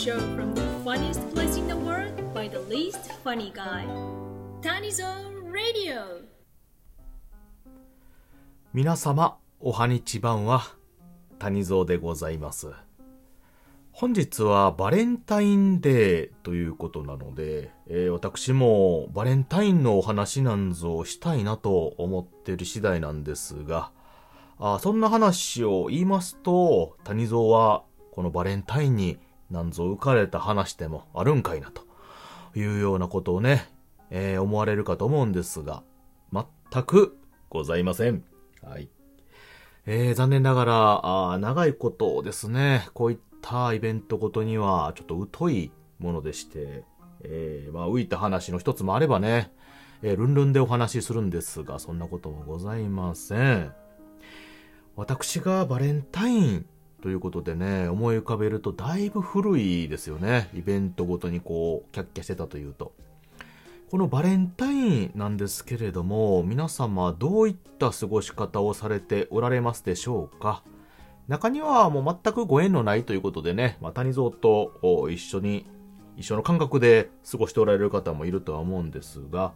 show from the funniest place in the world by the least funny guy. Tanizo Radio. 皆様、おはにちばんは、谷蔵でございます。本日はバレンタインデーということなので、えー私もバレンタインのお話なんぞしたいなと思ってる次第なんですが、あそんな話を言いますと、谷蔵はこのバレンタインになんぞ浮かれた話でもあるんかいなというようなことをね、えー思われるかと思うんですが、全くございません。はい。えー、残念ながら、あ長いことですね、こういったイベントごとには、ちょっと疎いものでして、えー、まあ、浮いた話の一つもあればね、えー、ルンルンでお話しするんですが、そんなこともございません。私がバレンタインということでね、思い浮かべるとだいぶ古いですよね。イベントごとにこう、キャッキャしてたというと。このバレンタインなんですけれども、皆様どういった過ごし方をされておられますでしょうか？中にはもう全くご縁のないということでね、まあ、谷蔵と一緒に、一緒の感覚で過ごしておられる方もいるとは思うんですが、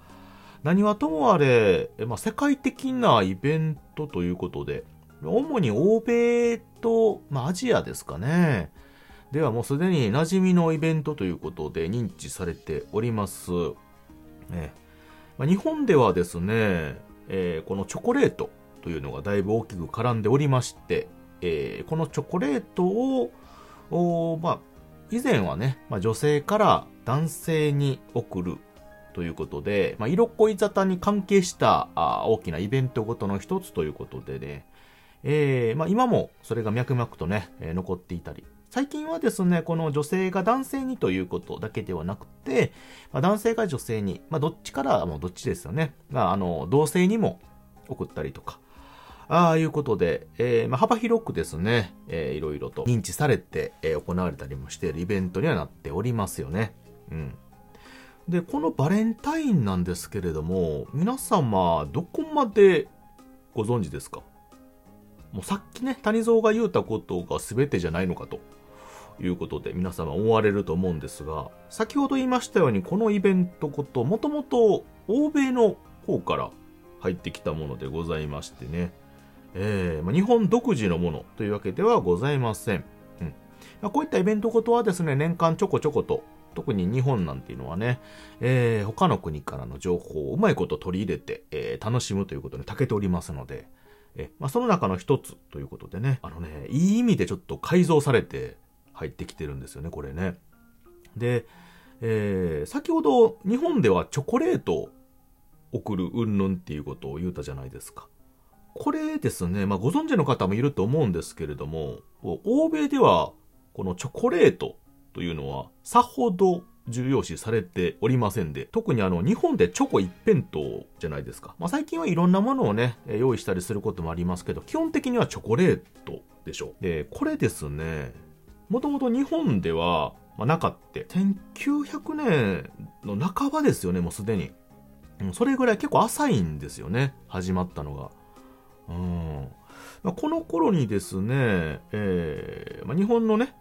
何はともあれ、まあ、世界的なイベントということで、主に欧米と、まあ、アジアですかね。ではもうすでに馴染みのイベントということで認知されております。ねまあ、日本ではですね、えーこのチョコレートというのがだいぶ大きく絡んでおりまして、えーこのチョコレートを、まあ、以前はね、まあ、女性から男性に送るということで、まあ、色恋沙汰に関係したあ大きなイベントごとの一つということでね、えーまあ、今もそれが脈々とね、えー残っていたり、最近はですね、この女性が男性にということだけではなくて、まあ、男性が女性に、まあ、どっちからもどっちですよね。が、あの、同性にも送ったりとか、ああいうことで、えーまあ、幅広くですね、えーいろいろと認知されて、えー行われたりもしているイベントにはなっておりますよね。うん。で、このバレンタインなんですけれども、皆様、どこまでご存知ですか？もうさっきね、谷蔵が言うたことが全てじゃないのかということで皆様思われると思うんですが、先ほど言いましたようにこのイベントこと、もともと欧米の方から入ってきたものでございましてね、えーまあ、日本独自のものというわけではございません。うんまあ、こういったイベントことはですね、年間ちょこちょこと、特に日本なんていうのはね、えー他の国からの情報をうまいこと取り入れて、えー楽しむということに長けておりますので、えまあ、その中の一つということでね、あのね、いい意味でちょっと改造されて入ってきてるんですよね、これね。で、えー先ほど日本ではチョコレートを送る云々っていうことを言うたじゃないですか。これですね、まあ、ご存知の方もいると思うんですけれども、欧米ではこのチョコレートというのはさほど重要視されておりませんで、特にあの日本でチョコ一辺倒じゃないですか。まあ、最近はいろんなものをね、用意したりすることもありますけど、基本的にはチョコレートでしょう。で、これですね、もともと日本では、まあ、なかって、1900年の半ばですよね、もうすでに。それぐらい結構浅いんですよね、始まったのが。うんまあ、この頃にですね、えーまあ、日本のね、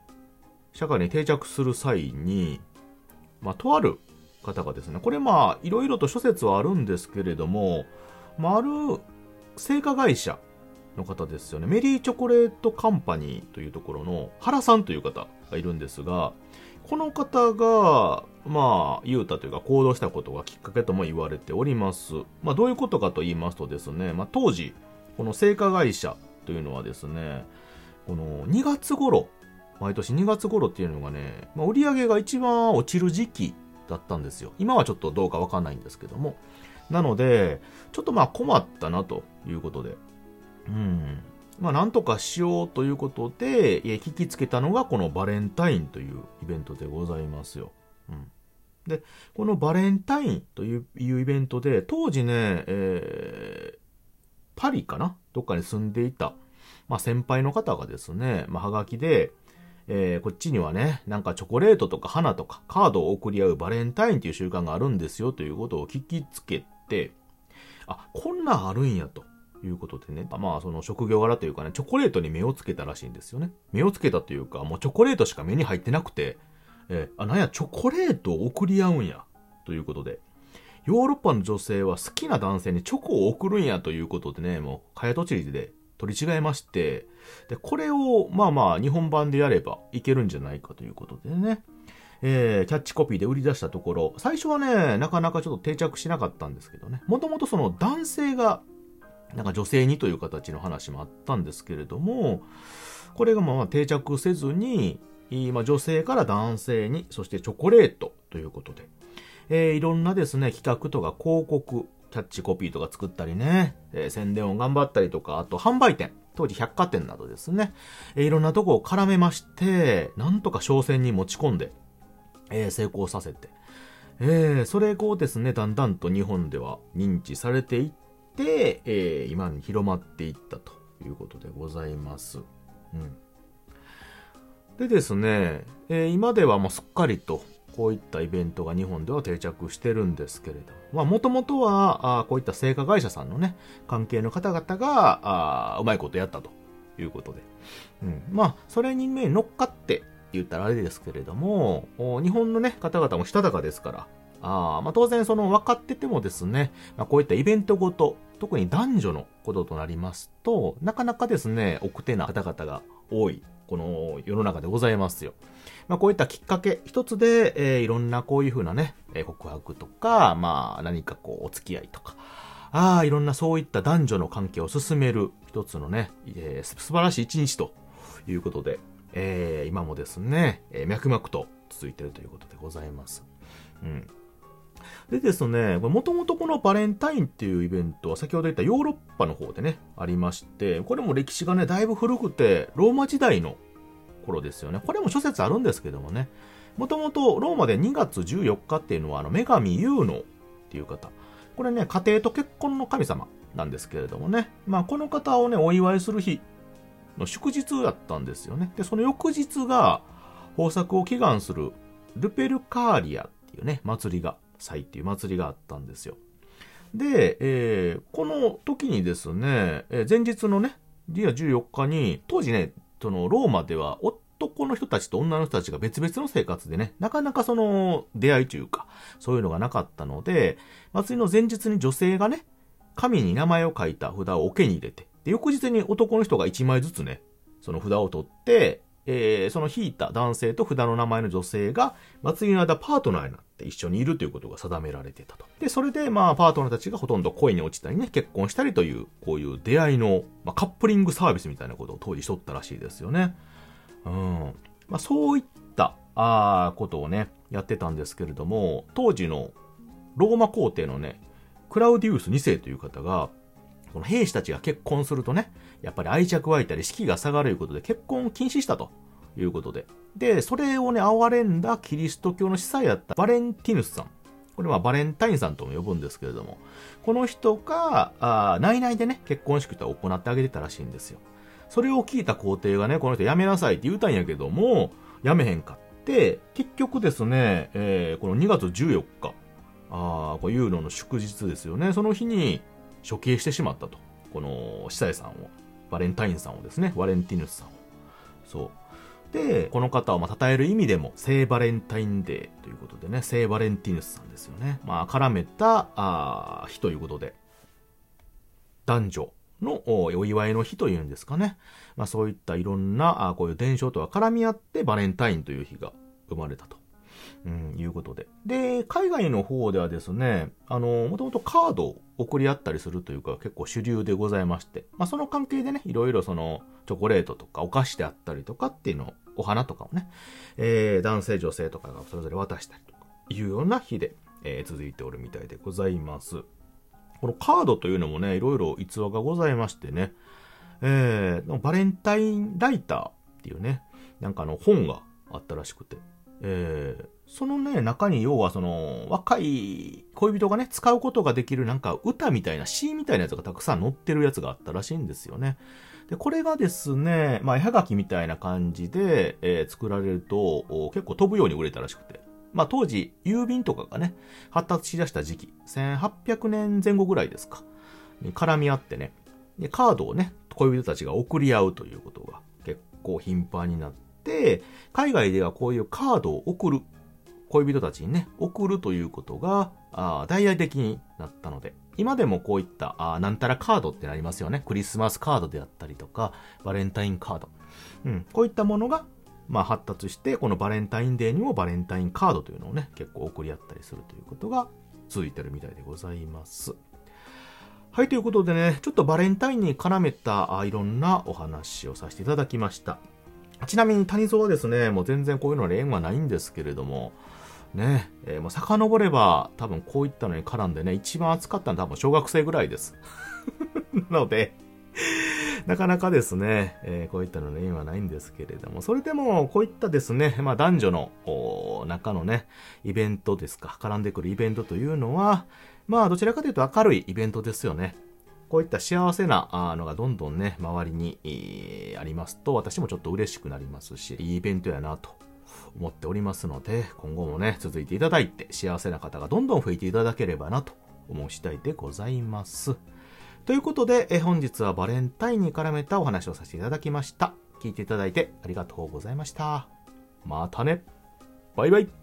社会に定着する際に、まあ、とある方がですね、これまあ、いろいろと諸説はあるんですけれども、まあ、ある製菓会社の方ですよね、メリーチョコレートカンパニーというところの原さんという方がいるんですが、この方が、まあ、言うたというか行動したことがきっかけとも言われております。まあ、どういうことかと言いますとですね、まあ、当時、この製菓会社というのはですね、この2月頃、毎年2月頃っていうのがね、まあ、売り上げが一番落ちる時期だったんですよ。今はちょっとどうかわかんないんですけども。なので、ちょっとまあ困ったなということで。うん。まあなんとかしようということで、え聞きつけたのがこのバレンタインというイベントでございますよ。うん。で、このバレンタインといういうイベントで、当時ね、えーパリかな？どっかに住んでいた、まあ先輩の方がですね、まあはがきで、えーこっちにはね、なんかチョコレートとか花とかカードを送り合うバレンタインっていう習慣があるんですよということを聞きつけて、あ、こんなんあるんやということでね、まあその職業柄というかね、チョコレートに目をつけたらしいんですよね。目をつけたというか、もうチョコレートしか目に入ってなくて、えー、あ、なんや、チョコレートを送り合うんや。ということで。ヨーロッパの女性は好きな男性にチョコを送るんやということでね、もう、かやとちりで取り違えまして、で、これを、まあまあ、日本版でやればいけるんじゃないかということでね、えー、キャッチコピーで売り出したところ、最初はね、なかなかちょっと定着しなかったんですけどね、もともとその男性が、なんか女性にという形の話もあったんですけれども、これがまあ定着せずに、今女性から男性に、そしてチョコレートということで、えー、いろんなですね、企画とか広告、キャッチコピーとか作ったりね、えー、宣伝を頑張ったりとか、あと販売店、当時百貨店などですね、えー、いろんなとこを絡めまして、なんとか商戦に持ち込んで、えー、成功させて、えー、それをですね、だんだんと日本では認知されていって、えー、今に広まっていったということでございます。うん。でですね、えー、今ではもうすっかりとこういったイベントが日本では定着してるんですけれどまあもともとはあこういった製菓会社さんのね、関係の方々があうまいことやったということで。うん、まあそれにね、乗っかって言ったらあれですけれども、日本のね、方々もしたたかですから、あまあ当然その分かっててもですね、まあ、こういったイベントごと、特に男女のこととなりますと、なかなかですね、奥手な方々が多い、この世の中でございますよ。まあ、こういったきっかけ一つで、えー、いろんなこういうふうなね、え告白とか、まあ、何かこう、お付き合いとか、ああ、いろんなそういった男女の関係を進める一つのね、えー、素晴らしい一日ということで、えー、今もですね、えー、脈々と続いているということでございます。うん。でですね、もともとこのバレンタインっていうイベントは先ほど言ったヨーロッパの方でね、ありまして、これも歴史がね、だいぶ古くて、ローマ時代の頃ですよね。これも諸説あるんですけどもね。もともとローマで2月14日っていうのは、あの、女神ユーノっていう方。これね、家庭と結婚の神様なんですけれどもね。まあ、この方をね、お祝いする日の祝日だったんですよね。で、その翌日が、豊作を祈願するルペルカーリアっていうね、祭りが、祭っていう祭りがあったんですよ。で、えー、この時にですね、えー、前日のね、リア14日に、当時ね、その、ローマでは男の人たちと女の人たちが別々の生活でね、なかなかその、出会いというか、そういうのがなかったので、祭りの前日に女性がね、紙に名前を書いた札を桶に入れて、で、翌日に男の人が1枚ずつね、その札を取って、えー、その引いた男性と札の名前の女性が、祭りの間パートナーになって一緒にいるということが定められてたと。で、それで、まあ、パートナーたちがほとんど恋に落ちたりね、結婚したりという、こういう出会いの、まあ、カップリングサービスみたいなことを当時しとったらしいですよね。うん。まあ、そういった、あことをね、やってたんですけれども、当時のローマ皇帝のね、クラウディウス2世という方が、この兵士たちが結婚するとね、やっぱり愛着湧いたり士気が下がるということで結婚を禁止したということで。で、それをね、憐れんだキリスト教の司祭やったバレンティヌスさん。これはバレンタインさんとも呼ぶんですけれども、この人が、あ内々でね、結婚式と行ってあげてたらしいんですよ。それを聞いた皇帝がね、この人辞めなさいって言うたんやけども、辞めへんかって、結局ですね、えー、この2月14日、あこれユーロの祝日ですよね、その日に処刑してしまったと。この司祭さんを、バレンタインさんをですね、ワレンティヌスさんを。そう。で、この方をまあ称える意味でも、聖バレンタインデーということでね、聖バレンティヌスさんですよね。まあ、絡めたあ日ということで、男女のお祝いの日というんですかね。まあ、そういったいろんな、あこういう伝承とは絡み合ってバレンタインという日が生まれたと。うん、いうことで。で、海外の方ではですね、あの、もともとカードを送り合ったりするというか結構主流でございまして、まあその関係でね、いろいろその、チョコレートとかお菓子であったりとかっていうのを、お花とかをね、えー、男性女性とかがそれぞれ渡したりとか、いうような日で、えー、続いておるみたいでございます。このカードというのもね、いろいろ逸話がございましてね、えー、バレンタインライターっていうね、なんかあの本があったらしくて、えー、そのね、中に要はその、若い恋人がね、使うことができるなんか歌みたいな、詩みたいなやつがたくさん載ってるやつがあったらしいんですよね。で、これがですね、まあ、絵はがきみたいな感じで、えー、作られると、結構飛ぶように売れたらしくて。まあ、当時、郵便とかがね、発達しだした時期、1800年前後ぐらいですか、に絡み合ってね、で、カードをね、恋人たちが送り合うということが結構頻繁になっ、海外ではこういうカードを送る。恋人たちにね、送るということが、あ大々的になったので、今でもこういった、あなんたらカードってなりますよね。クリスマスカードであったりとか、バレンタインカード。うん、こういったものが、まあ、発達して、このバレンタインデーにもバレンタインカードというのをね、結構送り合ったりするということが続いてるみたいでございます。はい、ということでね、ちょっとバレンタインに絡めたあいろんなお話をさせていただきました。ちなみに谷蔵はですね、もう全然こういうのは縁はないんですけれども、ね、えー、もう遡れば多分こういったのに絡んでね、一番熱かったのは多分小学生ぐらいです。なので、なかなかですね、えー、こういったのね、縁はないんですけれども、それでも、こういったですね、まあ男女の中のね、イベントですか、絡んでくるイベントというのは、まあどちらかというと明るいイベントですよね。こういった幸せなのがどんどんね、周りに、ありますと、私もちょっと嬉しくなりますし、いいイベントやなと思っておりますので、今後もね、続いていただいて、幸せな方がどんどん増えていただければなと思う次第でございます。ということで、え本日はバレンタインに絡めたお話をさせていただきました。聞いていただいてありがとうございました。またね。バイバイ。